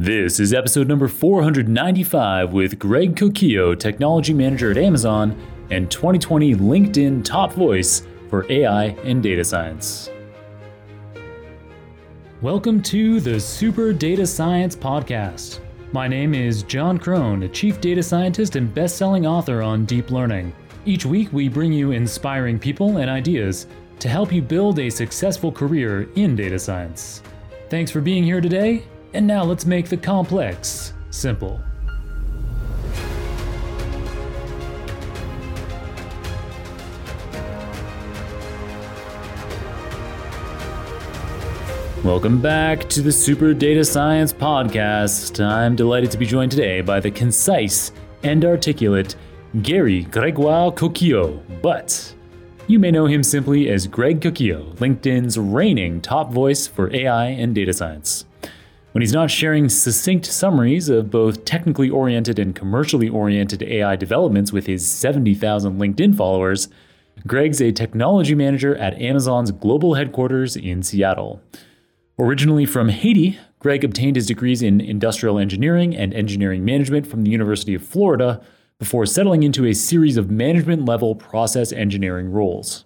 This is episode number 495 with Greg Coquillo, Technology Manager at Amazon, and 2020 LinkedIn Top Voice for AI and Data Science. Welcome to the Super Data Science Podcast. My name is Jon Krohn, a Chief Data Scientist and best-selling author on deep learning. Each week, we bring you inspiring people and ideas to help you build a successful career in data science. Thanks for being here today, and now let's make the complex simple. Welcome back to the Super Data Science Podcast. I'm delighted to be joined today by the concise and articulate Gary Gregoire Coquillo, but you may know him simply as Greg Coquillo, LinkedIn's reigning top voice for AI and data science. When he's not sharing succinct summaries of both technically oriented and commercially oriented AI developments with his 70,000 LinkedIn followers, Greg's a technology manager at Amazon's global headquarters in Seattle. Originally from Haiti, Greg obtained his degrees in industrial engineering and engineering management from the University of Florida before settling into a series of management level process engineering roles.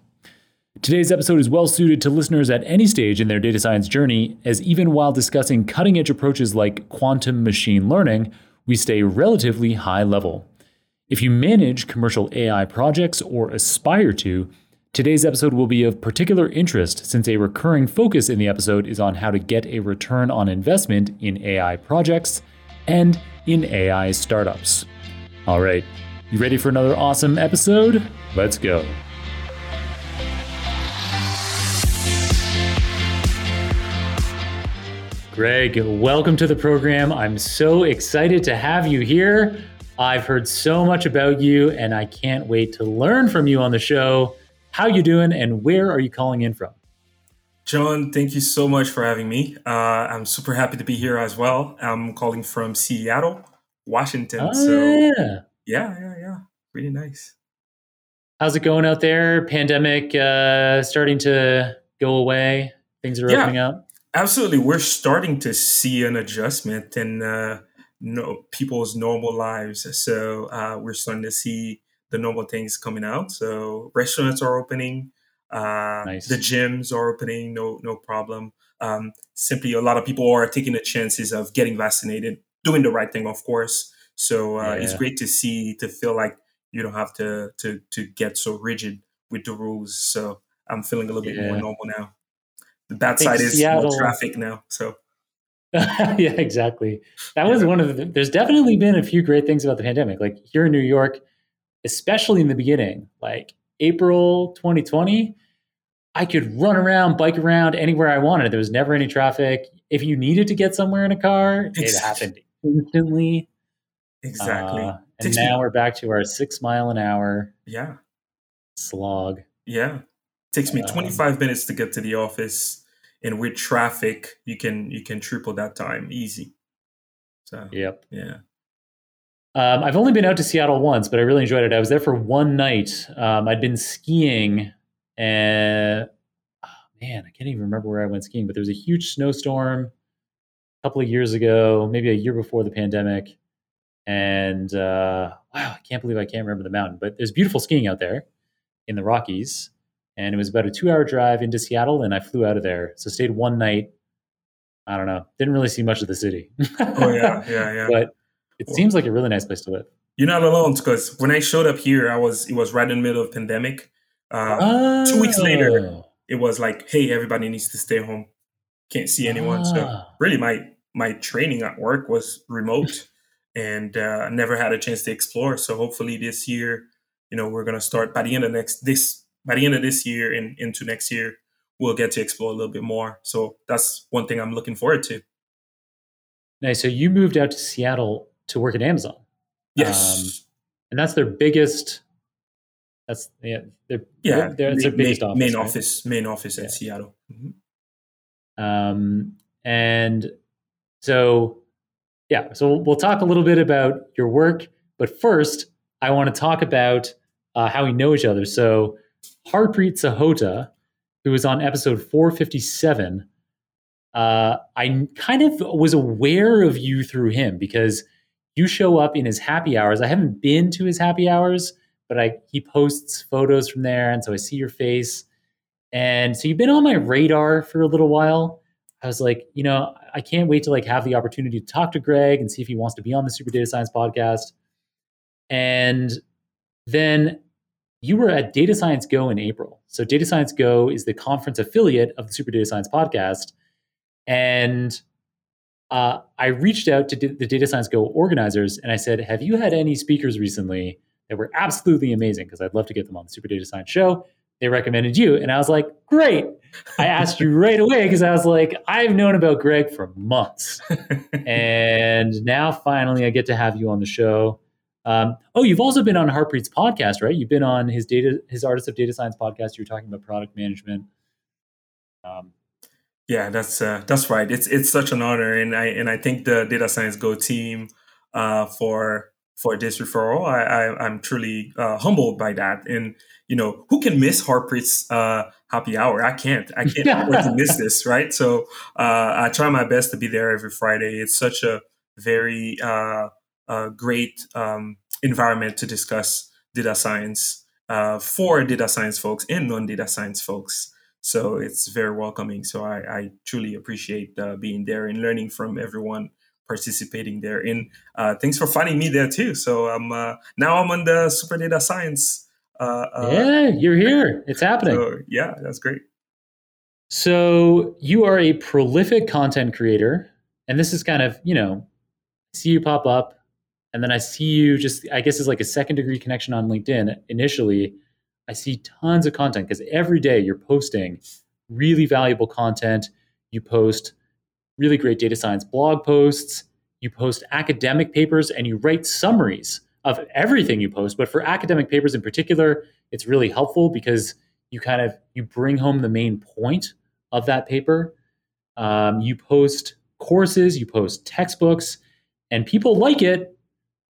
Today's episode is well suited to listeners at any stage in their data science journey, as even while discussing cutting edge approaches like quantum machine learning, we stay relatively high level. If you manage commercial AI projects or aspire to, today's episode will be of particular interest since a recurring focus in the episode is on how to get a return on investment in AI projects and in AI startups. All right, you ready for another awesome episode? Let's go. Greg, welcome to the program. I'm so excited to have you here. I've heard so much about you and I can't wait to learn from you on the show. How you doing and where are you calling in from? Jon, thank you so much for having me. Uh, I'm super happy to be here as well. I'm calling from Seattle, Washington. Oh, so yeah. yeah, yeah, yeah. Really nice. How's it going out there? Pandemic uh, starting to go away. Things are yeah. opening up. Absolutely, we're starting to see an adjustment in uh, no, people's normal lives. So uh, we're starting to see the normal things coming out. So restaurants are opening, uh, nice. the gyms are opening, no no problem. Um, simply, a lot of people are taking the chances of getting vaccinated, doing the right thing, of course. So uh, yeah, it's great to see to feel like you don't have to to to get so rigid with the rules. So I'm feeling a little yeah. bit more normal now the bad side is Seattle, more traffic now. So yeah, exactly. That was one of the. There's definitely been a few great things about the pandemic. Like here in New York, especially in the beginning, like April 2020, I could run around, bike around anywhere I wanted. There was never any traffic. If you needed to get somewhere in a car, exactly. it happened instantly. Exactly. Uh, and now me- we're back to our six mile an hour. Yeah. Slog. Yeah. takes me um, 25 minutes to get to the office and with traffic you can you can triple that time easy so yep yeah um, I've only been out to Seattle once, but I really enjoyed it. I was there for one night. Um, I'd been skiing, and oh, man, I can't even remember where I went skiing. But there was a huge snowstorm a couple of years ago, maybe a year before the pandemic. And uh, wow, I can't believe I can't remember the mountain. But there's beautiful skiing out there in the Rockies and it was about a two hour drive into Seattle, and I flew out of there. So stayed one night. I don't know. Didn't really see much of the city. oh yeah, yeah, yeah. But it well, seems like a really nice place to live. You're not alone because when I showed up here, I was it was right in the middle of pandemic. Uh, oh. Two weeks later, oh. it was like, hey, everybody needs to stay home. Can't see anyone. Ah. So really, my my training at work was remote, and uh, never had a chance to explore. So hopefully this year, you know, we're gonna start by the end of next this by the end of this year and into next year, we'll get to explore a little bit more. So that's one thing I'm looking forward to. Nice. So you moved out to Seattle to work at Amazon. Yes. Um, and that's their biggest. That's yeah. Their, yeah. Their, their biggest main, office. Main right? office. Main office yeah. Seattle. Mm-hmm. Um. And so, yeah. So we'll talk a little bit about your work, but first, I want to talk about uh, how we know each other. So Harpreet Sahota, who was on episode 457, uh, I kind of was aware of you through him because you show up in his happy hours. I haven't been to his happy hours, but I he posts photos from there, and so I see your face. And so you've been on my radar for a little while. I was like, you know, I can't wait to like have the opportunity to talk to Greg and see if he wants to be on the Super Data Science podcast. And then you were at Data Science Go in April. So Data Science Go is the conference affiliate of the Super Data Science podcast. And uh, I reached out to the Data Science Go organizers and I said, Have you had any speakers recently that were absolutely amazing? Because I'd love to get them on the Super Data Science show. They recommended you. And I was like, Great. I asked you right away because I was like, I've known about Greg for months. and now finally I get to have you on the show. Um, oh, you've also been on Harpreet's podcast, right? You've been on his data, his Artists of Data Science podcast. You were talking about product management. Um, yeah, that's uh, that's right. It's it's such an honor, and I and I thank the Data Science Go team uh, for for this referral. I, I am truly uh, humbled by that, and you know who can miss Harpreet's uh, happy hour? I can't. I can't afford to miss this, right? So uh, I try my best to be there every Friday. It's such a very uh, great um, environment to discuss data science uh, for data science folks and non-data science folks. So it's very welcoming. So I, I truly appreciate uh, being there and learning from everyone participating there. And uh, thanks for finding me there too. So I'm uh, now I'm on the Super Data Science. Uh, uh, yeah, you're here. It's happening. So, yeah, that's great. So you are a prolific content creator, and this is kind of you know, see you pop up, and then I see you just I guess it's like a second degree connection on LinkedIn initially I see tons of content because every day you're posting really valuable content. You post really great data science blog posts. You post academic papers and you write summaries of everything you post. But for academic papers in particular, it's really helpful because you kind of you bring home the main point of that paper. Um, you post courses, you post textbooks, and people like it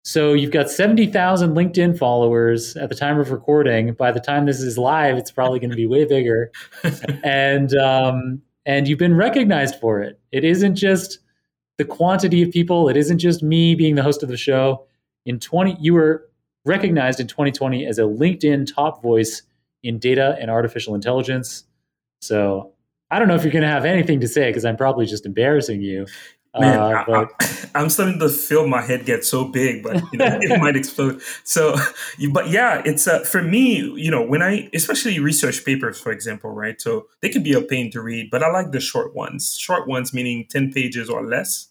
so you've got 70,000 LinkedIn followers at the time of recording. By the time this is live, it's probably going to be way bigger. and um, and you've been recognized for it. It isn't just the quantity of people. It isn't just me being the host of the show. In 20, you were recognized in 2020 as a LinkedIn top voice in data and artificial intelligence. So I don't know if you're going to have anything to say because I'm probably just embarrassing you. Man, uh, but, I, am starting to feel my head get so big, but you know, it might explode. So, but yeah, it's uh, for me. You know, when I especially research papers, for example, right? So they can be a pain to read, but I like the short ones. Short ones meaning ten pages or less.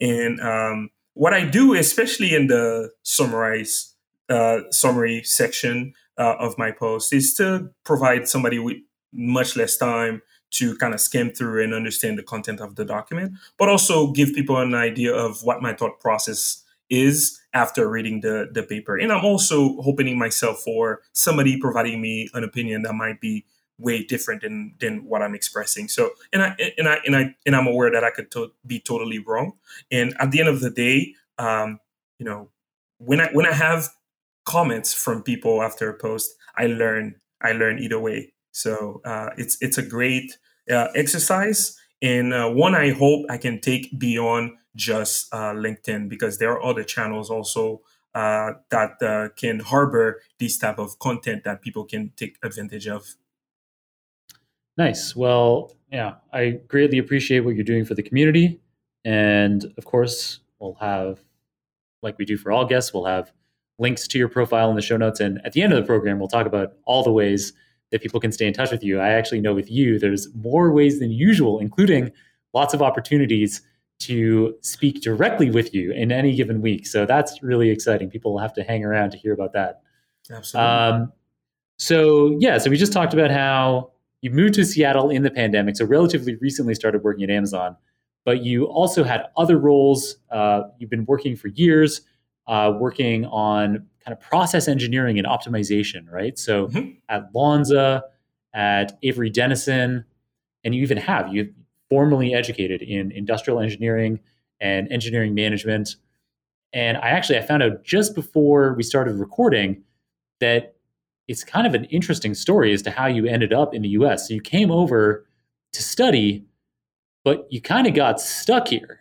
And um, what I do, especially in the summarize uh, summary section uh, of my post, is to provide somebody with much less time to kind of skim through and understand the content of the document, but also give people an idea of what my thought process is after reading the, the paper. And I'm also opening myself for somebody providing me an opinion that might be way different than than what I'm expressing. So, and I and I and I and I'm aware that I could to- be totally wrong. And at the end of the day, um, you know, when I when I have comments from people after a post, I learn I learn either way. So uh, it's it's a great uh, exercise and uh, one I hope I can take beyond just uh, LinkedIn because there are other channels also uh, that uh, can harbor this type of content that people can take advantage of. Nice. Well, yeah, I greatly appreciate what you're doing for the community, and of course, we'll have, like we do for all guests, we'll have links to your profile in the show notes, and at the end of the program, we'll talk about all the ways that people can stay in touch with you. I actually know with you, there's more ways than usual, including lots of opportunities to speak directly with you in any given week. So that's really exciting. People will have to hang around to hear about that. Absolutely. Um, so, yeah, so we just talked about how you moved to Seattle in the pandemic, so relatively recently started working at Amazon, but you also had other roles. Uh, you've been working for years, uh, working on kind of process engineering and optimization, right? So mm-hmm. at Lonza, at Avery Dennison, and you even have you formally educated in industrial engineering and engineering management. And I actually I found out just before we started recording that it's kind of an interesting story as to how you ended up in the US. So you came over to study, but you kind of got stuck here.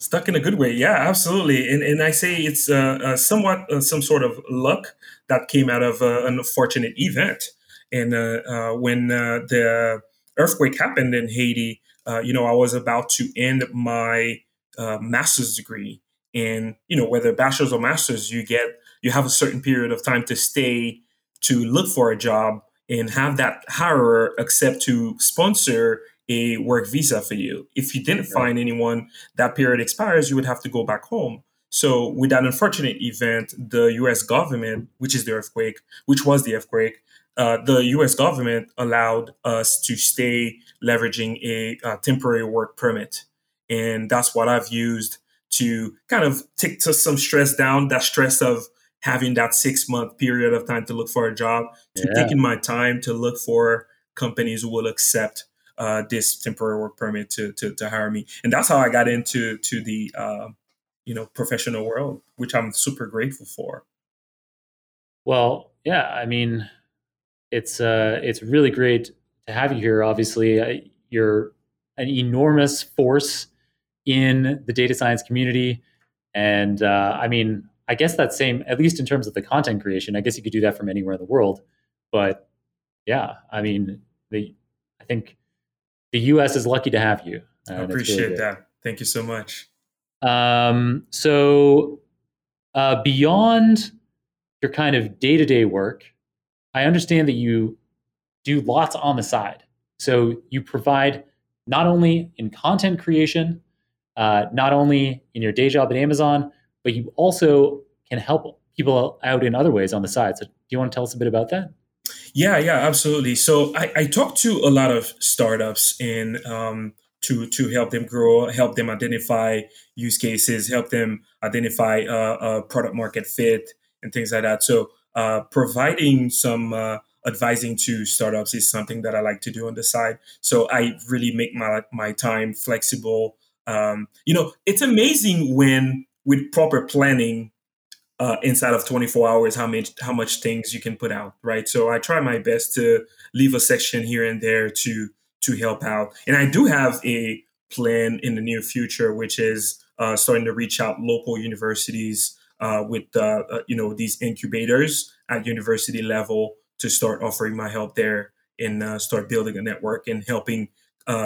Stuck in a good way, yeah, absolutely. And and I say it's uh, uh, somewhat uh, some sort of luck that came out of uh, an unfortunate event. And uh, uh, when the earthquake happened in Haiti, you know, I was about to end my master's degree, and you know, whether bachelor's or master's, you get you have a certain period of time to stay to look for a job and have that hirer accept to sponsor a work visa for you. If you didn't find anyone, that period expires, you would have to go back home. So, with that unfortunate event, the US government, which is the earthquake, which was the earthquake, uh, the US government allowed us to stay leveraging a, a temporary work permit. And that's what I've used to kind of take some stress down, that stress of having that six month period of time to look for a job, to yeah. taking my time to look for companies who will accept uh, this temporary work permit to, to, to hire me, and that's how I got into to the uh, you know professional world, which I'm super grateful for. Well, yeah, I mean, it's uh, it's really great to have you here. Obviously, uh, you're an enormous force in the data science community, and uh, I mean, I guess that same, at least in terms of the content creation, I guess you could do that from anywhere in the world. But yeah, I mean, the I think the U.S. is lucky to have you. I appreciate really that. Thank you so much. Um, so uh, beyond your kind of day to day work, I understand that you do lots on the side. So you provide not only in content creation, uh, not only in your day job at Amazon, but you also can help people out in other ways on the side. So, do you want to tell us a bit about that? Yeah, yeah, absolutely. So, I, I talk to a lot of startups and um, to to help them grow, help them identify use cases, help them identify uh, a product market fit, and things like that. So, uh, providing some uh, advising to startups is something that I like to do on the side. So, I really make my my time flexible. Um, you know, it's amazing when with proper planning uh, inside of 24 hours how much how much things you can put out right? So i try my best to leave a section here and there to to help out. And i do have a plan in the near future which is uh, starting to reach out local universities uh, with uh, uh, you know these incubators at university level to start offering my help there and uh, start building a network and helping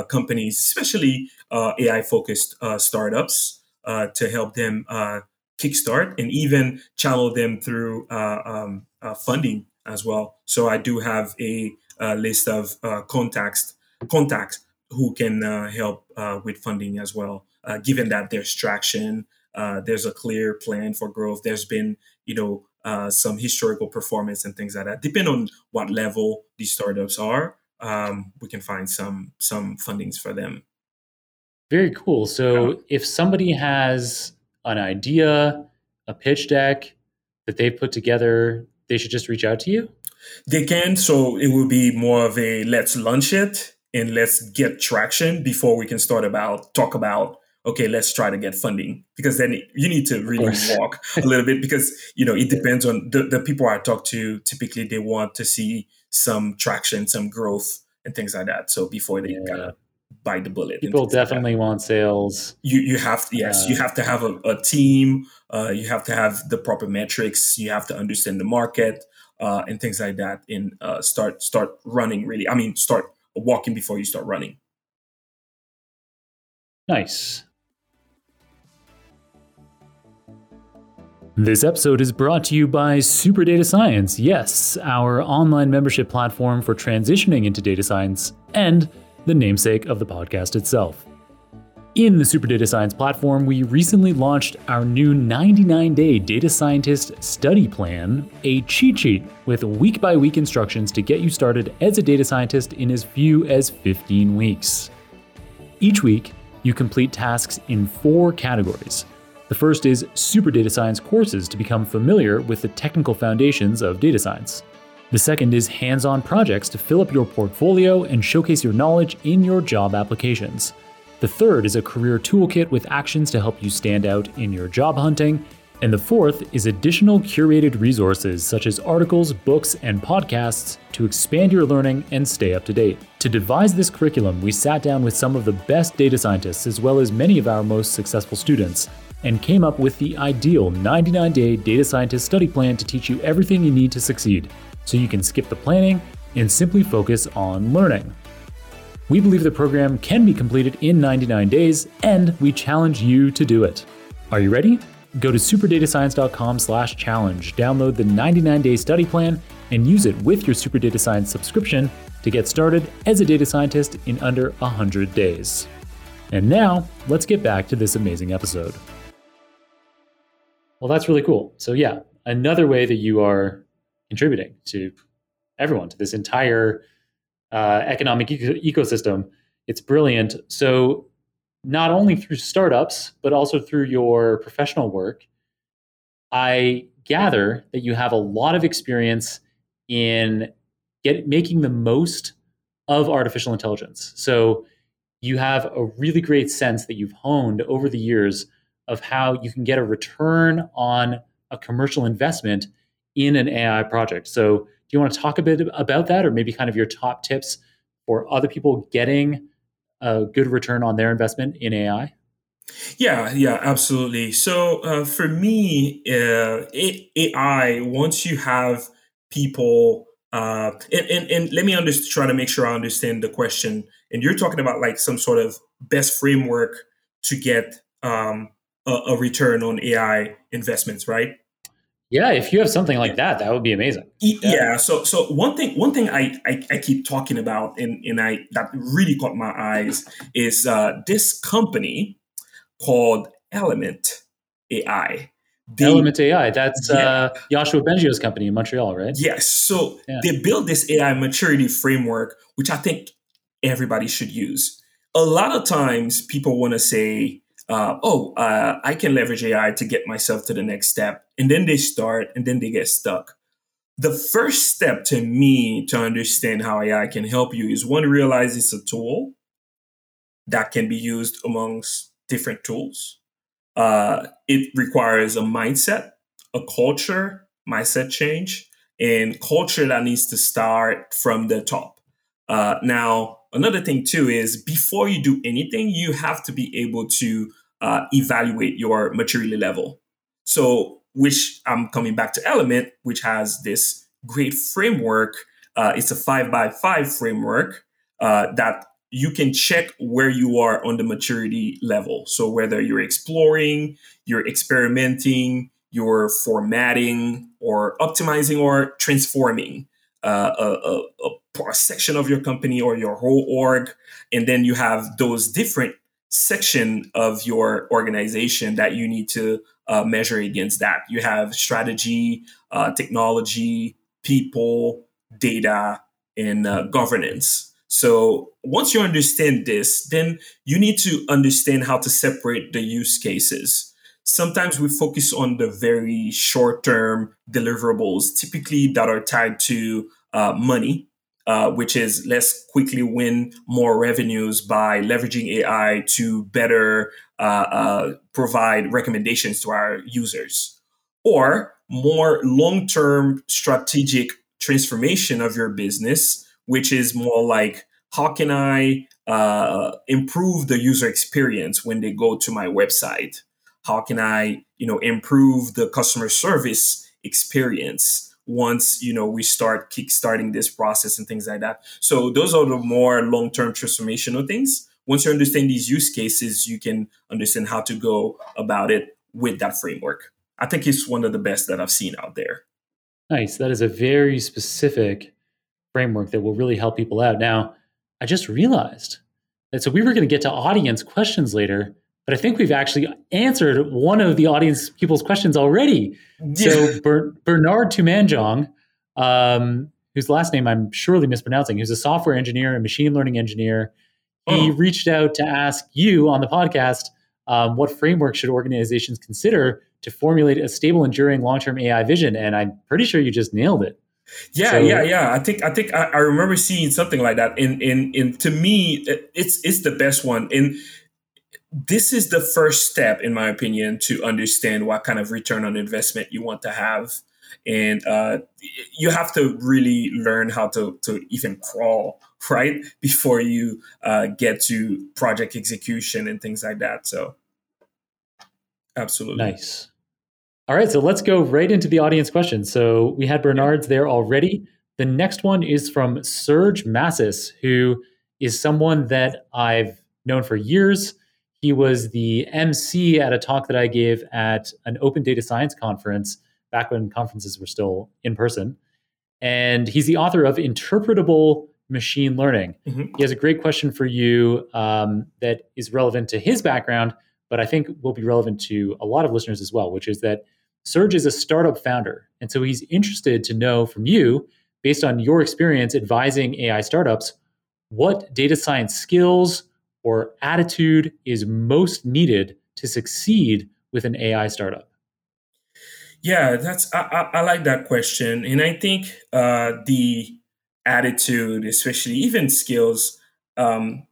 companies especially ai focused startups uh, to help them uh, kickstart and even channel them through uh, um, uh, funding as well. So I do have a, a list of uh, contacts contacts who can help with funding as well. given that there's traction, there's a clear plan for growth. There's been you know uh, some historical performance and things like that. Depending on what level these startups are, um, we can find some some fundings for them. Very cool. So yeah. if somebody has an idea, a pitch deck that they've put together, they should just reach out to you? They can. So it will be more of a let's launch it and let's get traction before we can start about talk about okay let's try to get funding because then you need to really walk a little bit because you know it depends on the, the people i talk to typically they want to see some traction some growth and things like that so before they yeah. kind of bite the bullet. People definitely like want sales. You you have to, yes, uh, you have to have a, a team. Uh, you have to have the proper metrics. You have to understand the market uh, and things like that. And uh, start start running. Really, I mean, start walking before you start running. Nice. This episode is brought to you by Super Data Science. Yes, our online membership platform for transitioning into data science and the namesake of the podcast itself. In the Super Data Science platform, we recently launched our new 99 day data scientist study plan, a cheat sheet with week by week instructions to get you started as a data scientist in as few as 15 weeks. Each week, you complete tasks in four categories. The first is Super Data Science courses to become familiar with the technical foundations of data science. The second is hands on projects to fill up your portfolio and showcase your knowledge in your job applications. The third is a career toolkit with actions to help you stand out in your job hunting. And the fourth is additional curated resources such as articles, books, and podcasts to expand your learning and stay up to date. To devise this curriculum, we sat down with some of the best data scientists as well as many of our most successful students and came up with the ideal 99 day data scientist study plan to teach you everything you need to succeed so you can skip the planning and simply focus on learning. We believe the program can be completed in 99 days and we challenge you to do it. Are you ready? Go to superdatascience.com slash challenge, download the 99-day study plan, and use it with your Super Data Science subscription to get started as a data scientist in under 100 days. And now, let's get back to this amazing episode. Well, that's really cool. So, yeah, another way that you are contributing to everyone, to this entire uh, economic eco- ecosystem. It's brilliant. So, not only through startups, but also through your professional work, I gather that you have a lot of experience in get, making the most of artificial intelligence. So you have a really great sense that you've honed over the years of how you can get a return on a commercial investment in an AI project. So do you want to talk a bit about that or maybe kind of your top tips for other people getting a good return on their investment in AI? Yeah, yeah, absolutely. So uh, for me, uh, AI, once you have people, uh, and, and, and let me under- try to make sure I understand the question. And you're talking about like some sort of best framework to get um, a, a return on AI investments, right? Yeah, if you have something like that, that would be amazing. Yeah. yeah. So so one thing one thing I, I, I keep talking about and, and I that really caught my eyes is uh, this company called Element AI. They, Element AI. That's yeah. uh, Yoshua Bengio's company in Montreal, right? Yes. So yeah. they built this AI maturity framework, which I think everybody should use. A lot of times people want to say, uh, oh, uh, I can leverage AI to get myself to the next step. And then they start and then they get stuck. The first step to me to understand how AI can help you is one, realize it's a tool that can be used amongst different tools. Uh, it requires a mindset, a culture, mindset change, and culture that needs to start from the top. Uh, now, another thing too is before you do anything, you have to be able to uh, evaluate your maturity level. So, which I'm coming back to Element, which has this great framework. Uh, it's a five by five framework uh, that you can check where you are on the maturity level. So, whether you're exploring, you're experimenting, you're formatting, or optimizing, or transforming uh, a, a, a section of your company or your whole org. And then you have those different section of your organization that you need to uh, measure against that. You have strategy, uh, technology, people, data, and uh, governance. So once you understand this, then you need to understand how to separate the use cases. Sometimes we focus on the very short term deliverables, typically that are tied to uh, money uh, which is let's quickly win more revenues by leveraging AI to better uh, uh, provide recommendations to our users, or more long term strategic transformation of your business, which is more like how can I uh, improve the user experience when they go to my website? How can I, you know, improve the customer service experience? Once you know we start kickstarting this process and things like that. So those are the more long-term transformational things. Once you understand these use cases, you can understand how to go about it with that framework. I think it's one of the best that I've seen out there. Nice. That is a very specific framework that will really help people out. Now, I just realized that so we were going to get to audience questions later, but I think we've actually answered one of the audience people's questions already. So Ber- Bernard Tumanjong, um, whose last name I'm surely mispronouncing, who's a software engineer and machine learning engineer, he oh. reached out to ask you on the podcast um, what framework should organizations consider to formulate a stable, enduring, long-term AI vision. And I'm pretty sure you just nailed it. Yeah, so, yeah, yeah. I think I think I, I, remember seeing something like that. In in in to me, it's it's the best one. And this is the first step, in my opinion, to understand what kind of return on investment you want to have. And uh, you have to really learn how to, to even crawl, right? Before you uh, get to project execution and things like that. So, absolutely. Nice. All right, so let's go right into the audience questions. So we had Bernard's there already. The next one is from Serg Masís, who is someone that I've known for years. He was the MC at a talk that I gave at an open data science conference back when conferences were still in person. And he's the author of Interpretable Machine Learning. Mm-hmm. He has a great question for you um, that is relevant to his background, but I think will be relevant to a lot of listeners as well, which is that Serg is a startup founder. And so he's interested to know from you, based on your experience advising AI startups, what data science skills or attitude is most needed to succeed with an AI startup? Yeah, that's I, I, I like that question, and I think uh, the attitude, especially even skills, um,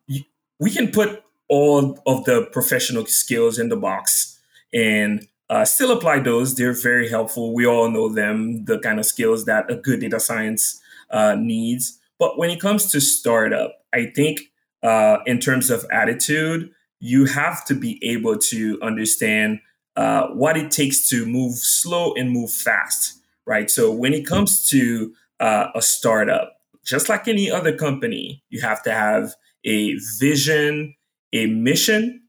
we can put all of the professional skills in the box and uh, still apply those. They're very helpful. We all know them, the kind of skills that a good data science uh, needs. But when it comes to startup, I think uh, in terms of attitude, you have to be able to understand uh, what it takes to move slow and move fast, right? So when it comes to uh, a startup, just like any other company, you have to have a vision, a mission,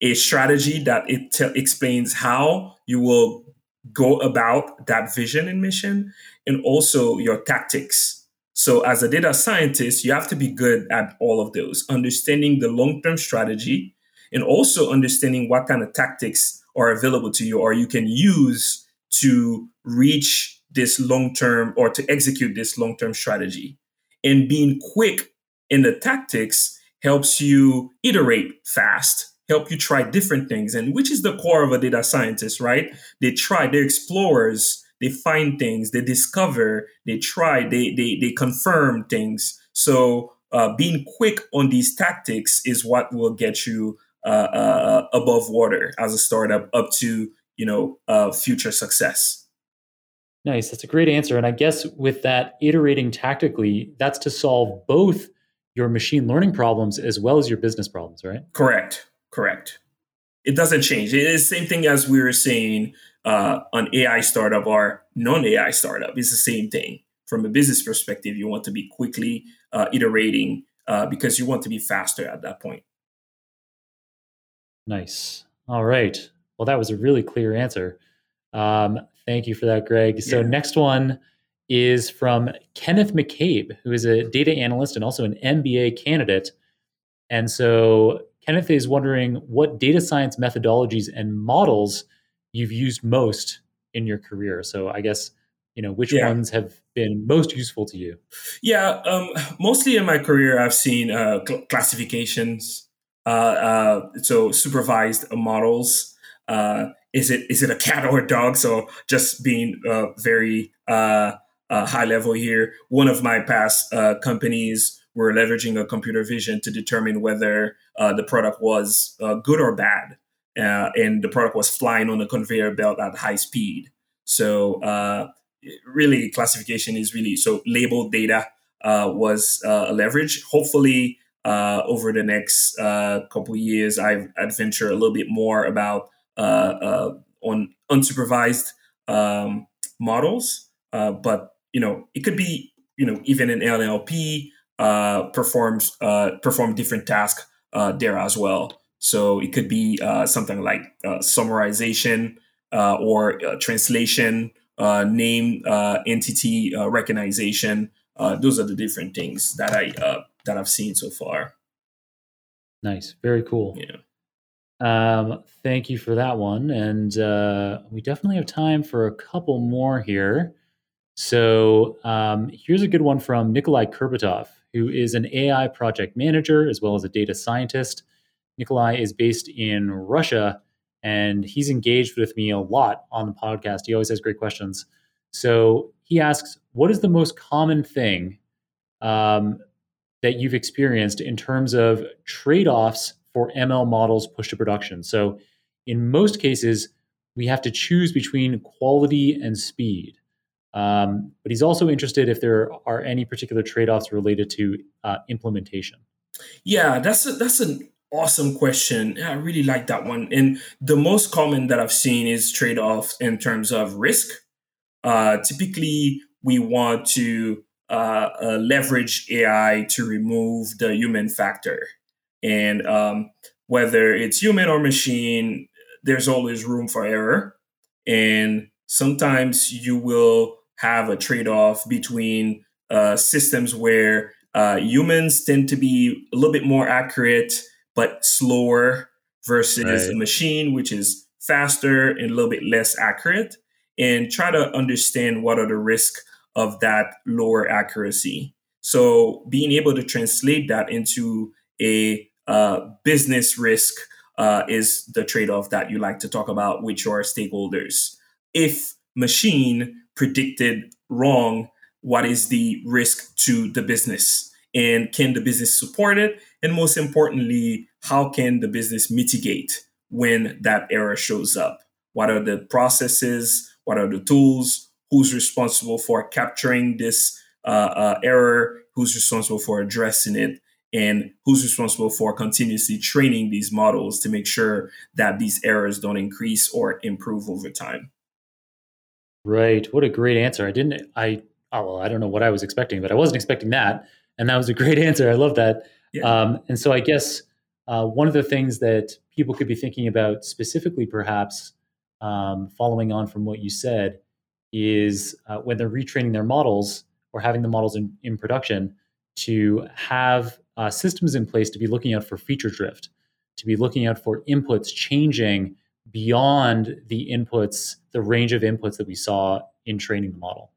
a strategy that it explains how you will go about that vision and mission, and also your tactics so, as a data scientist, you have to be good at all of those, understanding the long term strategy and also understanding what kind of tactics are available to you or you can use to reach this long term or to execute this long term strategy. And being quick in the tactics helps you iterate fast, help you try different things, and which is the core of a data scientist, right? They try, they're explorers they find things, they discover, they try, they they they confirm things. So uh, being quick on these tactics is what will get you uh, uh, above water as a startup up to you know uh, future success. Nice, that's a great answer. And I guess with that iterating tactically, that's to solve both your machine learning problems as well as your business problems, right? Correct. Correct. It doesn't change. It is the same thing as we were saying uh, an AI startup or non-AI startup. It's the same thing. From a business perspective, you want to be quickly uh, iterating uh, because you want to be faster at that point. Nice. All right. Well, that was a really clear answer. Um, thank you for that, Greg. So, yeah. next one is from Kenneth McCabe, who is a data analyst and also an MBA candidate. And so, Kenneth is wondering what data science methodologies and models you've used most in your career. So I guess you know which yeah. ones have been most useful to you. Yeah, um, mostly in my career, I've seen uh, cl- classifications. Uh, uh, so supervised models. Uh, is it is it a cat or a dog? So just being uh, very uh, high level here. One of my past companies were leveraging a computer vision to determine whether the product was good or bad uh, and the product was flying on a conveyor belt at high speed. So uh, really, classification is really so labeled data uh, was uh, a leverage. Hopefully, uh, over the next uh, couple years, I've adventure a little bit more about on unsupervised um, models. but you know, it could be you know even an NLP performs perform different tasks there as well. So it could be uh, something like uh, summarization uh, or uh, translation, uh, name uh, entity recognition. those are the different things that I that I've seen so far. Nice, very cool. Yeah. Um, thank you for that one, and we definitely have time for a couple more here. So um, here's a good one from Nikolai Kurbatov, who is an AI project manager as well as a data scientist. Nikolai is based in Russia and he's engaged with me a lot on the podcast. He always has great questions. So he asks, What is the most common thing um, that you've experienced in terms of trade offs for ML models pushed to production. So, in most cases, we have to choose between quality and speed. Um, but he's also interested if there are any particular trade-offs related to uh, implementation. Yeah, that's a, that's an awesome question. I really like that one. And the most common that I've seen is trade-offs in terms of risk. Uh, typically, we want to uh, uh, leverage AI to remove the human factor, and um, whether it's human or machine, there's always room for error. And sometimes you will have a trade off between uh, systems where uh, humans tend to be a little bit more accurate but slower versus right. a machine which is faster and a little bit less accurate and try to understand what are the risks of that lower accuracy so being able to translate that into a uh, business risk uh, is the trade-off that you like to talk about with your stakeholders if machine predicted wrong, what is the risk to the business? And can the business support it? And most importantly, how can the business mitigate when that error shows up? What are the processes? What are the tools? Who's responsible for capturing this uh, uh, error? Who's responsible for addressing it? And who's responsible for continuously training these models to make sure that these errors don't increase or improve over time? Right. What a great answer. I didn't, I, oh, well, I don't know what I was expecting, but I wasn't expecting that. And that was a great answer. I love that. Yeah. Um, and so I guess uh, one of the things that people could be thinking about specifically, perhaps um, following on from what you said, is uh, when they're retraining their models or having the models in, in production to have uh, systems in place to be looking out for feature drift, to be looking out for inputs changing beyond the inputs, the range of inputs that we saw in training the model.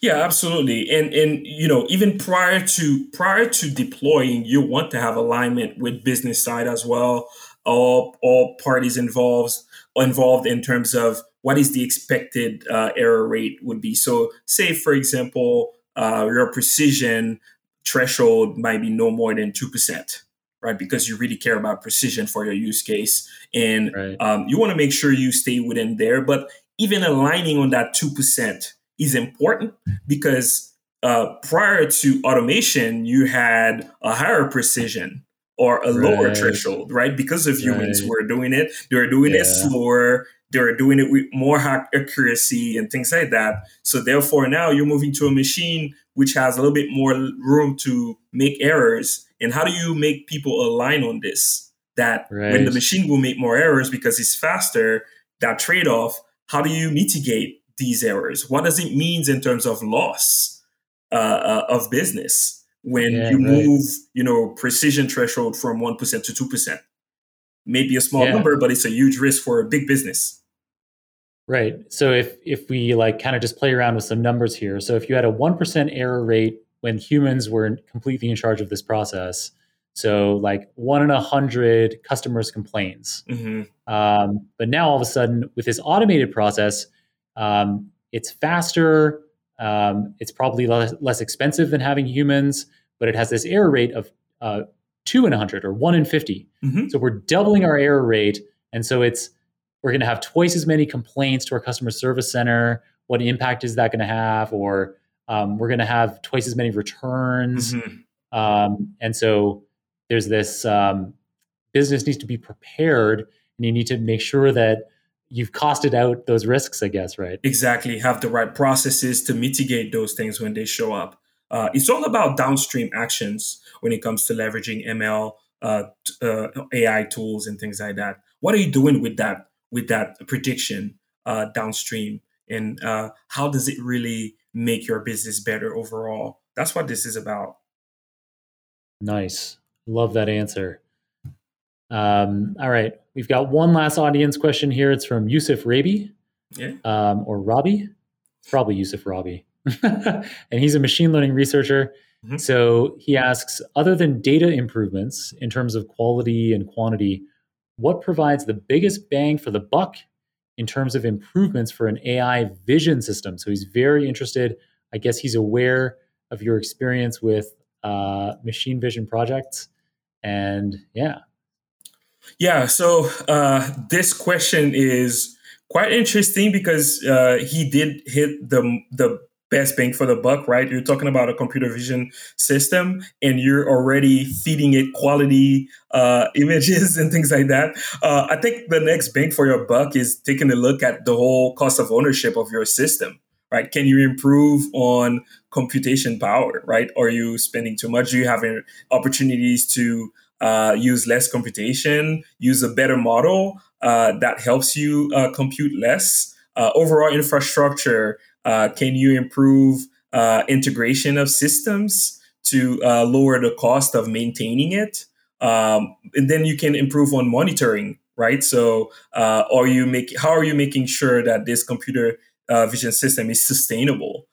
Yeah, absolutely. And and you know, even prior to prior to deploying, you want to have alignment with business side as well. All all parties involved involved in terms of what is the expected uh, error rate would be. So, say for example, uh, your precision threshold might be no more than two percent right? Because you really care about precision for your use case, and right. um, you want to make sure you stay within there. But even aligning on that two percent is important because uh, prior to automation, you had a higher precision or a right. lower threshold, right? Because of humans right. were doing it, they were doing yeah. it slower. They were doing it with more accuracy and things like that. So therefore, now you're moving to a machine which has a little bit more room to make errors and how do you make people align on this? That right. when the machine will make more errors because it's faster, that trade off, how do you mitigate these errors? What does it mean in terms of loss uh, uh, of business when yeah, you right. move, you know, precision threshold from 1% to 2%? Maybe a small yeah. number, but it's a huge risk for a big business. Right. So if if we like kind of just play around with some numbers here. So if you had a 1% error rate when humans were completely in charge of this process. So like one in a hundred customers complains. Mm-hmm. Um, but now all of a sudden with this automated process, um, it's faster. Um, it's probably less, less, expensive than having humans, but it has this error rate of uh, two in a hundred or one in 50. Mm-hmm. So we're doubling our error rate. And so it's, we're going to have twice as many complaints to our customer service center. What impact is that going to have? Or um, we're going to have twice as many returns. Mm-hmm. Um, and so there's this um, business needs to be prepared and you need to make sure that you've costed out those risks, I guess, right? Exactly. Have the right processes to mitigate those things when they show up. Uh, it's all about downstream actions when it comes to leveraging ML, uh, uh, AI tools, and things like that. What are you doing with that with that prediction uh, downstream, and uh, how does it really make your business better overall. That's what this is about. Nice. Love that answer. Um, all right. We've got one last audience question here. It's from Yusuf Rabi. Yeah. Um, or Robbie. Probably Yusuf Rabi. and he's a machine learning researcher. Mm-hmm. So he asks Other than data improvements in terms of quality and quantity, what provides the biggest bang for the buck in terms of improvements for an AI vision system. So he's very interested. I guess he's aware of your experience with uh, machine vision projects. And yeah. Yeah, so uh, this question is quite interesting because uh, he did hit the the best bang for the buck, right? You're talking about a computer vision system, and you're already feeding it quality uh, images and things like that. Uh, I think the next bang for your buck is taking a look at the whole cost of ownership of your system. Right? Can you improve on computation power? Right? Are you spending too much? Do you have opportunities to uh, use less computation, use a better model uh, that helps you uh, compute less. Uh, overall infrastructure, uh, can you improve integration of systems to lower the cost of maintaining it? Um, and then you can improve on monitoring, right? So, are you make how are you making sure that this computer vision system is sustainable?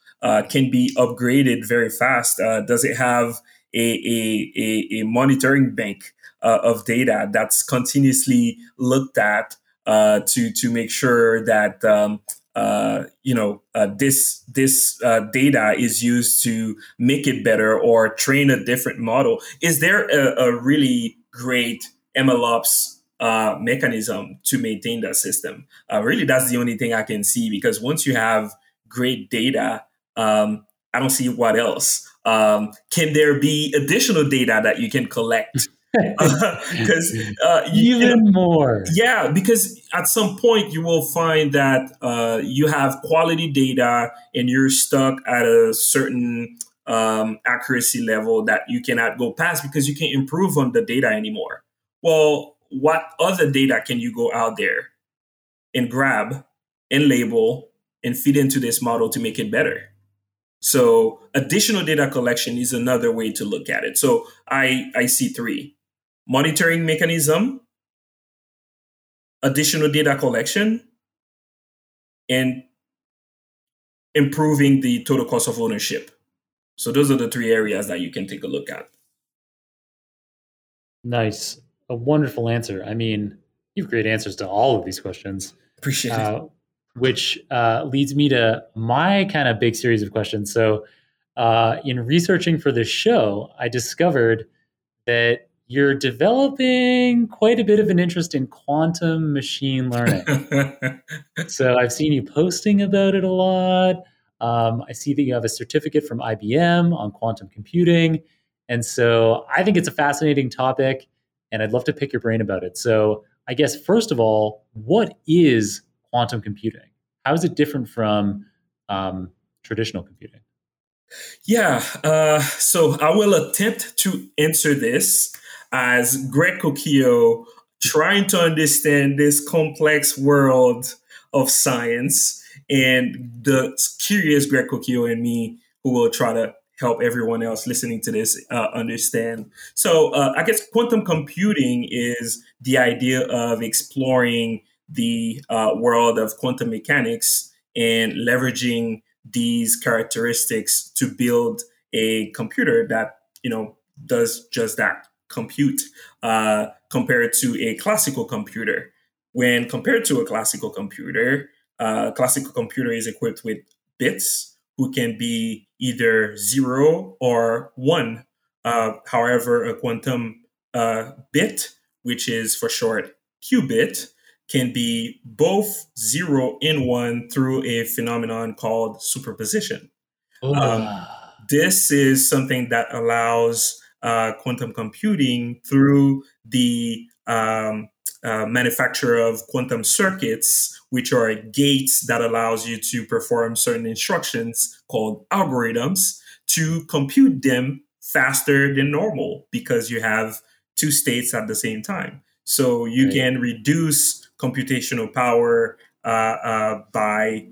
can be upgraded very fast. does it have a, a, a, a monitoring bank uh, of data that's continuously looked at uh, to to make sure that um, uh, you know uh, this this uh, data is used to make it better or train a different model. Is there a, a really great MLOps uh, mechanism to maintain that system? really, that's the only thing I can see because once you have great data, um, I don't see what else. Um, can there be additional data that you can collect? Because uh, even you know, more, yeah. Because at some point you will find that uh, you have quality data and you're stuck at a certain um, accuracy level that you cannot go past because you can't improve on the data anymore. Well, what other data can you go out there and grab and label and feed into this model to make it better? So additional data collection is another way to look at it. So I, I see three monitoring mechanism, additional data collection, and improving the total cost of ownership. So those are the three areas that you can take a look at. Nice. A wonderful answer. I mean, you have great answers to all of these questions. Appreciate uh, it which uh, leads me to my kind of big series of questions. So, uh, in researching for this show, I discovered that you're developing quite a bit of an interest in quantum machine learning. so, I've seen you posting about it a lot. Um, I see that you have a certificate from IBM on quantum computing. And so, I think it's a fascinating topic, and I'd love to pick your brain about it. So, I guess, first of all, what is quantum computing? How is it different from um, traditional computing? Yeah, uh, so I will attempt to answer this as Greg Coquillo trying to understand this complex world of science and the curious Greg Coquillo and me who will try to help everyone else listening to this uh, understand. So, uh, I guess quantum computing is the idea of exploring the uh, world of quantum mechanics and leveraging these characteristics to build a computer that you know does just that compute uh, compared to a classical computer. When compared to a classical computer uh, classical computer is equipped with bits who can be either zero or one. Uh, however a quantum uh, bit which is for short qubit can be both zero and one through a phenomenon called superposition. Um, this is something that allows uh, quantum computing through the um, uh, manufacture of quantum circuits, which are gates that allows you to perform certain instructions called algorithms to compute them faster than normal because you have two states at the same time. So you right. can reduce computational power uh, uh, by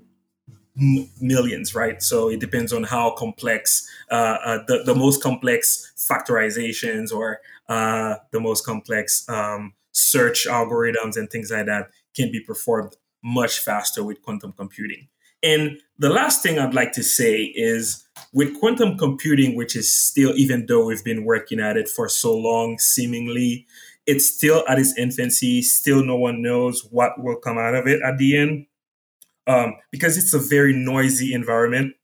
m- millions, right? So it depends on how complex uh, the, the most complex factorizations or the most complex um, search algorithms and things like that can be performed much faster with quantum computing. And the last thing I'd like to say is with quantum computing, which is still, even though we've been working at it for so long, seemingly, it's still at its infancy. Still, no one knows what will come out of it at the end um, because it's a very noisy environment.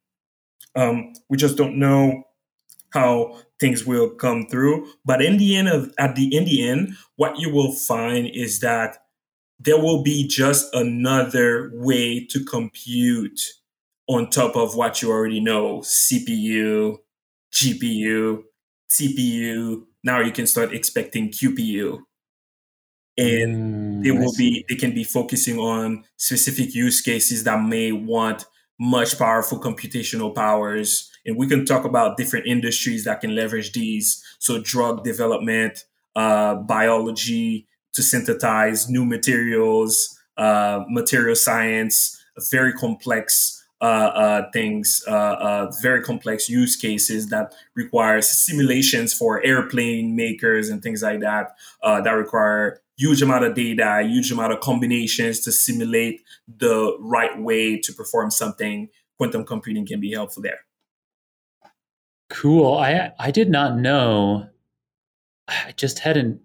Um, we just don't know how things will come through. But in the end of at the in the end, what you will find is that there will be just another way to compute on top of what you already know CPU, GPU, TPU. Now you can start expecting QPU. And mm, they will be they can be focusing on specific use cases that may want much powerful computational powers. And we can talk about different industries that can leverage these. So drug development, uh, biology to synthesize new materials, uh, material science, very complex things, uh, uh, very complex use cases that requires simulations for airplane makers and things like that uh, that require huge amount of data, huge amount of combinations to simulate the right way to perform something. Quantum computing can be helpful there. Cool. I I did not know. I just hadn't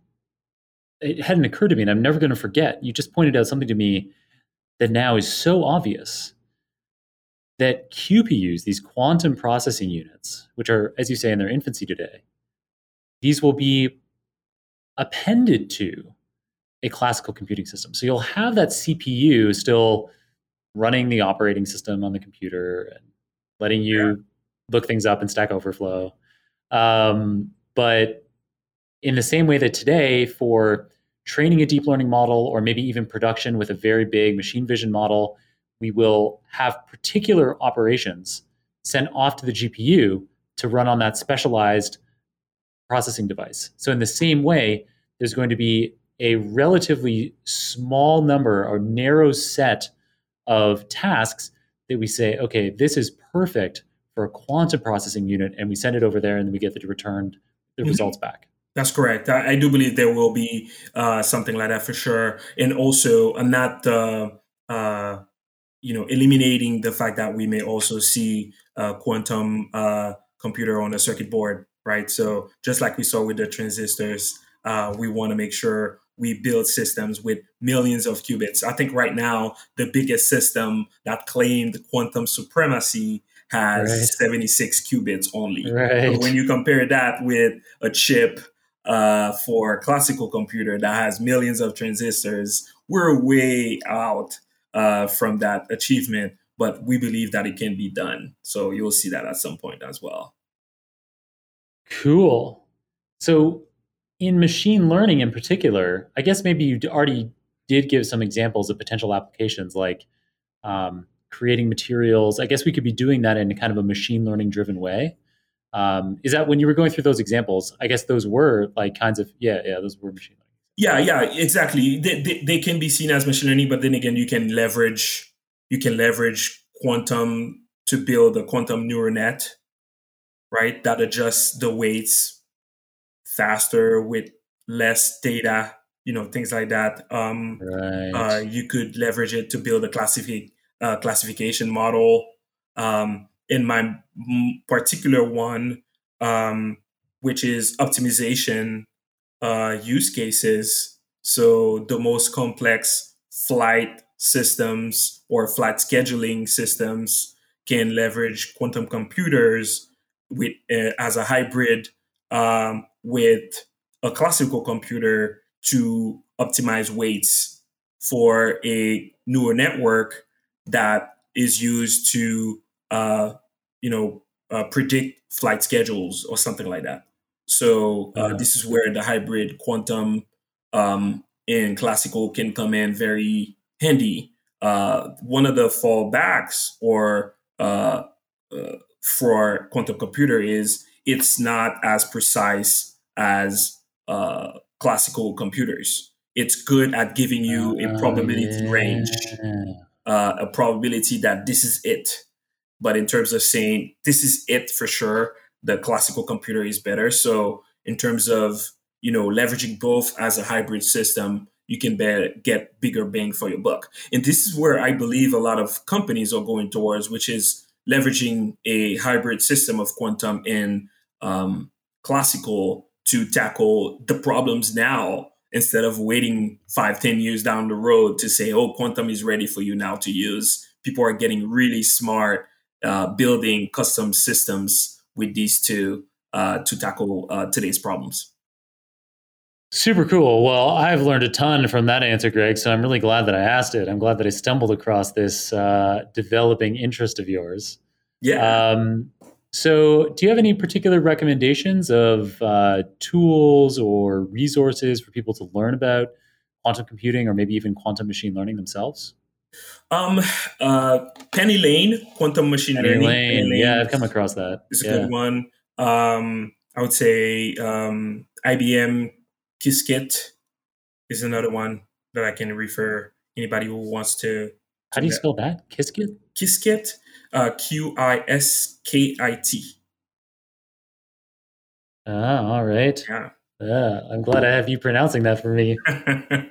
it hadn't occurred to me, and I'm never going to forget. You just pointed out something to me that now is so obvious that QPUs, these quantum processing units, which are, as you say, in their infancy today, these will be appended to a classical computing system. So you'll have that CPU still running the operating system on the computer and letting you yeah. look things up in Stack Overflow. Um, but in the same way that today, for training a deep learning model or maybe even production with a very big machine vision model, we will have particular operations sent off to the GPU to run on that specialized processing device. So, in the same way, there's going to be a relatively small number or narrow set of tasks that we say, okay, this is perfect for a quantum processing unit, and we send it over there, and we get the returned the mm-hmm. results back. That's correct. I, I, do believe there will be uh, something like that for sure, and also, I'm not. Uh, uh, you know, eliminating the fact that we may also see a quantum uh, computer on a circuit board, right? So just like we saw with the transistors, uh, we want to make sure we build systems with millions of qubits. I think right now the biggest system that claimed quantum supremacy has right. 76 qubits only. Right. when you compare that with a chip uh, for a classical computer that has millions of transistors, we're way out uh, from that achievement, but we believe that it can be done. So you'll see that at some point as well. Cool. So, in machine learning in particular, I guess maybe you already did give some examples of potential applications like um, creating materials. I guess we could be doing that in kind of a machine learning driven way. Um, is that when you were going through those examples? I guess those were like kinds of yeah, yeah, those were machine yeah, yeah, exactly. They, they, they can be seen as machine learning, but then again, you can leverage you can leverage quantum to build a quantum neural net, right? That adjusts the weights faster with less data, you know, things like that. Um, right. Uh, you could leverage it to build a classifi- uh, classification model. Um, in my particular one, um, which is optimization uh, use cases. So the most complex flight systems or flight scheduling systems can leverage quantum computers with uh, as a hybrid um, with a classical computer to optimize weights for a neural network that is used to uh, you know uh, predict flight schedules or something like that. So uh, this is where the hybrid quantum um, and classical can come in very handy. Uh, one of the fallbacks or uh, uh, for quantum computer is it's not as precise as uh, classical computers. It's good at giving you a probability yeah. range, uh, a probability that this is it. But in terms of saying this is it for sure, the classical computer is better. So in terms of you know leveraging both as a hybrid system, you can be- get bigger bang for your buck. And this is where I believe a lot of companies are going towards, which is leveraging a hybrid system of quantum and um, classical to tackle the problems now instead of waiting five, ten years down the road to say, oh, quantum is ready for you now to use. People are getting really smart uh, building custom systems with these two uh, to tackle uh, today's problems. Super cool. Well, I've learned a ton from that answer, Greg. So I'm really glad that I asked it. I'm glad that I stumbled across this uh, developing interest of yours. Yeah. Um, so, do you have any particular recommendations of uh, tools or resources for people to learn about quantum computing or maybe even quantum machine learning themselves? Um, uh, PennyLane, quantum machine Penny learning. Lane. PennyLane Yeah, I've come across that. It's a Yeah. good one. Um, I would say um, IBM Qiskit is another one that I can refer anybody who wants to. How do you spell that? Qiskit? Qiskit? Uh, Q I S K I T. Ah, all right. Yeah. Yeah, I'm glad I have you pronouncing that for me.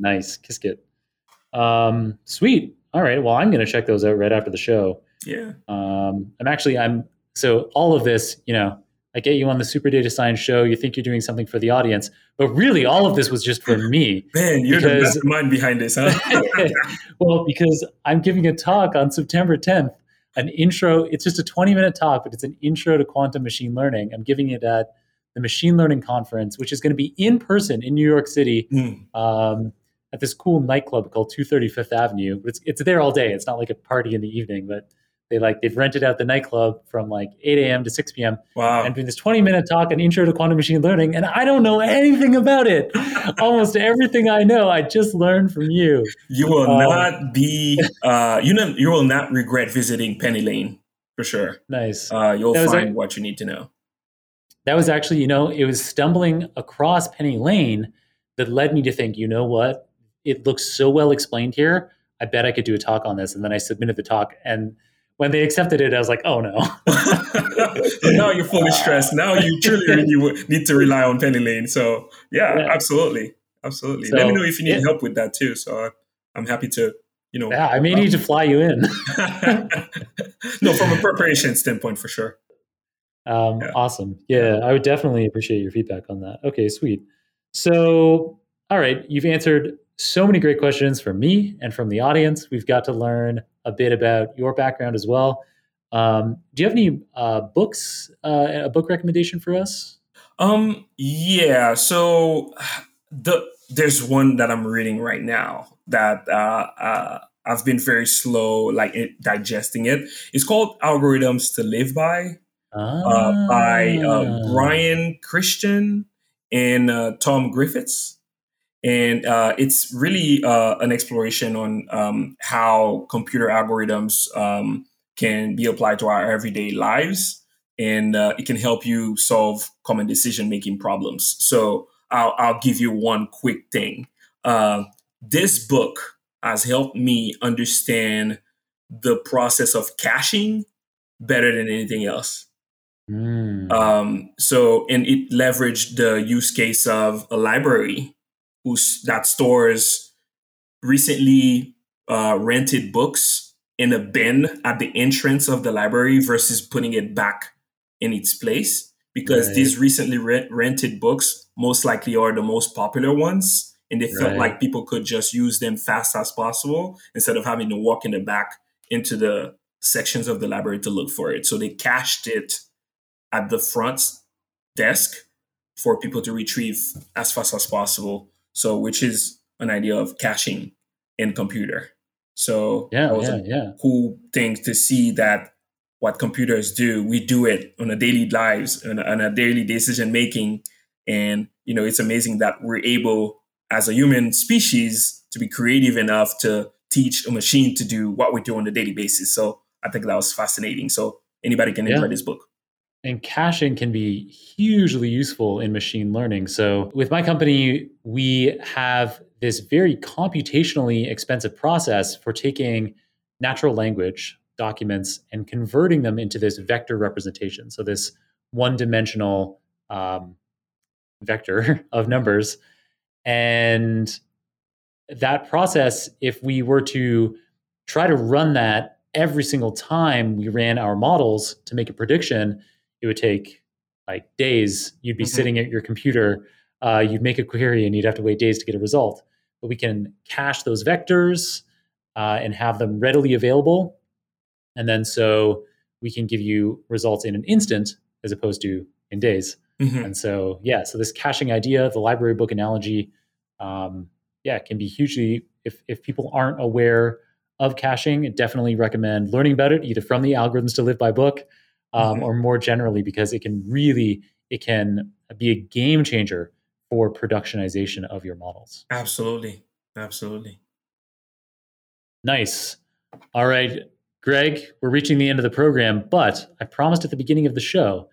Nice, Qiskit. Um, sweet. All right. Well, I'm going to check those out right after the show. yeah. Um, I'm actually I'm so all of this, you know, I get you on the Super Data Science show. You think you're doing something for the audience, but really, all of this was just for me. Man, you're Because- the mastermind behind this, huh? well, because I'm giving a talk on September 10th, an intro. It's just a 20 minute talk, but it's an intro to quantum machine learning. I'm giving it at the Machine Learning Conference, which is going to be in person in New York City Mm. um, at this cool nightclub called 235th Avenue. But it's it's there all day. It's not like a party in the evening, but they like they've rented out the nightclub from like 8 a.m. to 6 p.m. Wow. and doing this 20 minute talk on intro to quantum machine learning, and I don't know anything about it. Almost everything I know, I just learned from you. You will Um, not be. Uh, you know, you will not regret visiting PennyLane for sure. Nice. Uh, you'll find a- what you need to know. that was actually, you know, it was stumbling across PennyLane that led me to think, you know what? It looks so well explained here. I bet I could do a talk on this. And then I submitted the talk. And when they accepted it, I was like, oh no. now you're fully stressed. Now you truly you need to rely on PennyLane. So yeah, Yeah. absolutely, absolutely. So, Let me know if you need yeah. help with that too. So I, I'm happy to, you know. yeah, I may need to fly you in. no, from a preparation standpoint, for sure. Um, Yeah. Awesome. Yeah, I would definitely appreciate your feedback on that. Okay, sweet. So, all right, you've answered so many great questions from me and from the audience. We've got to learn a bit about your background as well. Um, do you have any uh, books, uh, a book recommendation for us? Um, yeah. So the there's one that I'm reading right now that uh, uh, I've been very slow, like it, digesting it. It's called Algorithms to Live By. uh, by uh, Ah. Brian Christian and uh, Tom Griffiths. And uh, it's really uh, an exploration on um, how computer algorithms um, can be applied to our everyday lives. And uh, it can help you solve common decision making problems. So I'll, I'll give you one quick thing. Uh, this book has helped me understand the process of caching better than anything else. Mm. Um, so, and it leveraged the use case of a library who's, that stores recently uh, rented books in a bin at the entrance of the library versus putting it back in its place. Because Right. these recently re- rented books most likely are the most popular ones. And they felt Right. like people could just use them fast as possible instead of having to walk in the back into the sections of the library to look for it. So they cached it at the front desk for people to retrieve as fast as possible. So, which is an idea of caching in computer. So, yeah, yeah, a yeah. cool thing to see that what computers do, we do it on a daily lives and on a daily decision making. And, you know, it's amazing that we're able as a human species to be creative enough to teach a machine to do what we do on a daily basis. So I think that was fascinating. So anybody can enjoy Yeah. this book. And caching can be hugely useful in machine learning. So, with my company, we have this very computationally expensive process for taking natural language documents and converting them into this vector representation. So, this one dimensional um, vector of numbers. And that process, if we were to try to run that every single time we ran our models to make a prediction, it would take like days. You'd be Mhm. sitting at your computer, uh, you'd make a query, and you'd have to wait days to get a result. But we can cache those vectors uh, and have them readily available. And then so we can give you results in an instant as opposed to in days. Mhm. And so, yeah, so this caching idea, the library book analogy, um, yeah, can be hugely, if, if people aren't aware of caching, I definitely recommend learning about it either from the algorithms to live by book um, Mhm. or more generally because it can really, it can be a game changer for productionization of your models. Absolutely. Absolutely. Nice. All right, Greg, we're reaching the end of the program, but I promised at the beginning of the show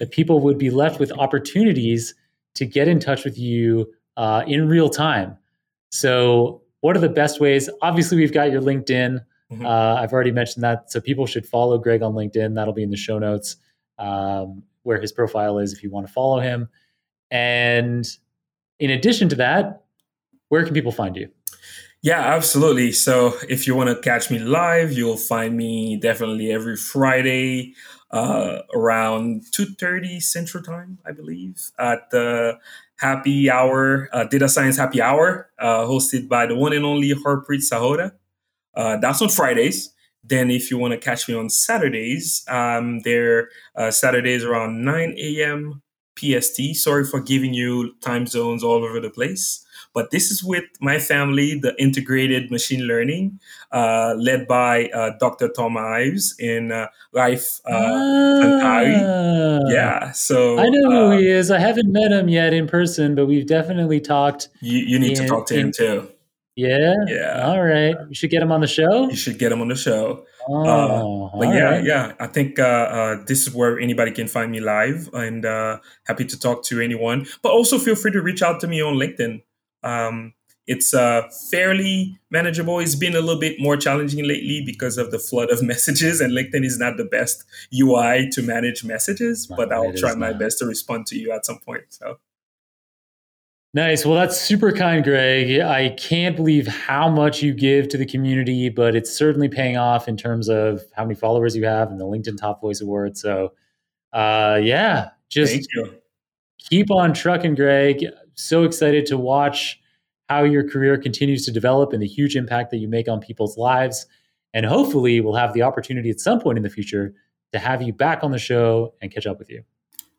that people would be left with opportunities to get in touch with you uh, in real time. So, what are the best ways? Obviously, we've got your LinkedIn. Mhm. Uh, I've already mentioned that. So, people should follow Greg on LinkedIn. That'll be in the show notes um, where his profile is if you want to follow him. And in addition to that, where can people find you? Yeah, absolutely. So if you want to catch me live, you'll find me definitely every Friday uh, around 2.30 Central Time, I believe, at the Happy Hour, uh, Data Science Happy Hour, uh, hosted by the one and only Harpreet Sahota. Uh, that's on Fridays. Then if you want to catch me on Saturdays, um, they're uh, Saturdays around 9 a.m. PST. Sorry for giving you time zones all over the place. But this is with my family, the integrated machine learning, uh, led by uh, Dr. Thom Ives in uh, Life uh, Antari. Ah. Yeah, so I know who he is. I haven't met him yet in person, but we've definitely talked. you, you need to talk to him too. Yeah. Yeah. All right. You should get him on the show. You should get him on the show. Oh, But all yeah, right. yeah, I think uh, uh, this is where anybody can find me live, and uh, happy to talk to anyone. But also feel free to reach out to me on LinkedIn. Um, it's uh, fairly manageable. It's been a little bit more challenging lately because of the flood of messages, and LinkedIn is not the best UI to manage messages. No, but I'll try my not. best to respond to you at some point. So Nice. Well, that's super kind, Greg. I can't believe how much you give to the community, but it's certainly paying off in terms of how many followers you have and the LinkedIn Top Voice Award. So, uh, yeah, just keep on trucking, Greg. So excited to watch how your career continues to develop and the huge impact that you make on people's lives. And hopefully, we'll have the opportunity at some point in the future to have you back on the show and catch up with you.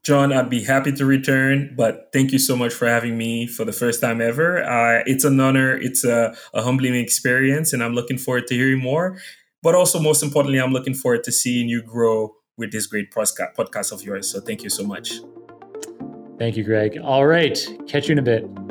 Jon, I'd be happy to return, but thank you so much for having me for the first time ever. Uh, it's an honor, it's a, a humbling experience, and I'm looking forward to hearing more. But also, most importantly, I'm looking forward to seeing you grow with this great podcast of yours. So thank you so much. Thank you, Greg. All right. Catch you in a bit.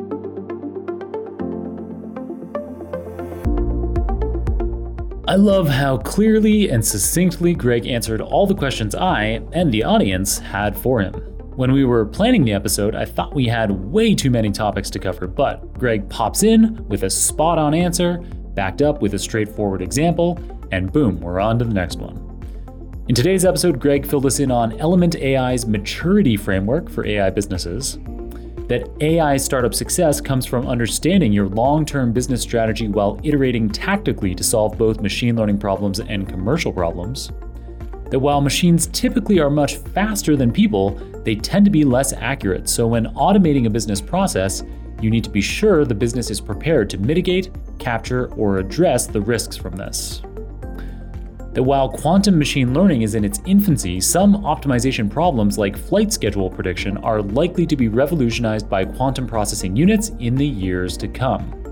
I love how clearly and succinctly Greg answered all the questions I and the audience had for him. When we were planning the episode, I thought we had way too many topics to cover, but Greg pops in with a spot on answer, backed up with a straightforward example, and boom, we're on to the next one. In today's episode, Greg filled us in on Element AI's maturity framework for AI businesses. That AI startup success comes from understanding your long term business strategy while iterating tactically to solve both machine learning problems and commercial problems. That while machines typically are much faster than people, they tend to be less accurate. So, when automating a business process, you need to be sure the business is prepared to mitigate, capture, or address the risks from this that while quantum machine learning is in its infancy, some optimization problems like flight schedule prediction are likely to be revolutionized by quantum processing units in the years to come.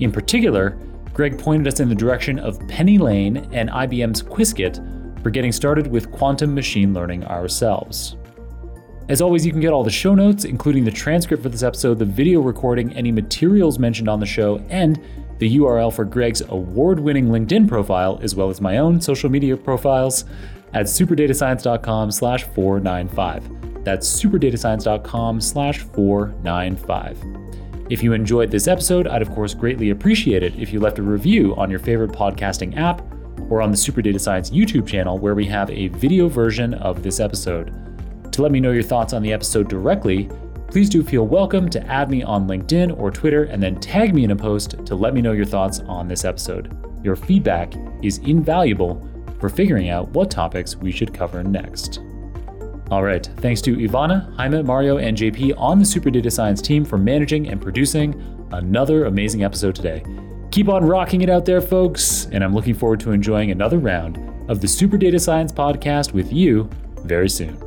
In particular, Greg pointed us in the direction of PennyLane and IBM's Qiskit for getting started with quantum machine learning ourselves. As always, you can get all the show notes, including the transcript for this episode, the video recording, any materials mentioned on the show, and the URL for Greg's award winning LinkedIn profile, as well as my own social media profiles at superdatascience.com slash 495. That's superdatascience.com slash 495. If you enjoyed this episode, I'd of course greatly appreciate it if you left a review on your favorite podcasting app or on the Super Data Science YouTube channel where we have a video version of this episode. To let me know your thoughts on the episode directly, please do feel welcome to add me on LinkedIn or Twitter and then tag me in a post to let me know your thoughts on this episode. Your feedback is invaluable for figuring out what topics we should cover next. All right, thanks to Ivana, Jaime, Mario, and JP on the Super Data Science team for managing and producing another amazing episode today. Keep on rocking it out there, folks, and I'm looking forward to enjoying another round of the Super Data Science podcast with you very soon.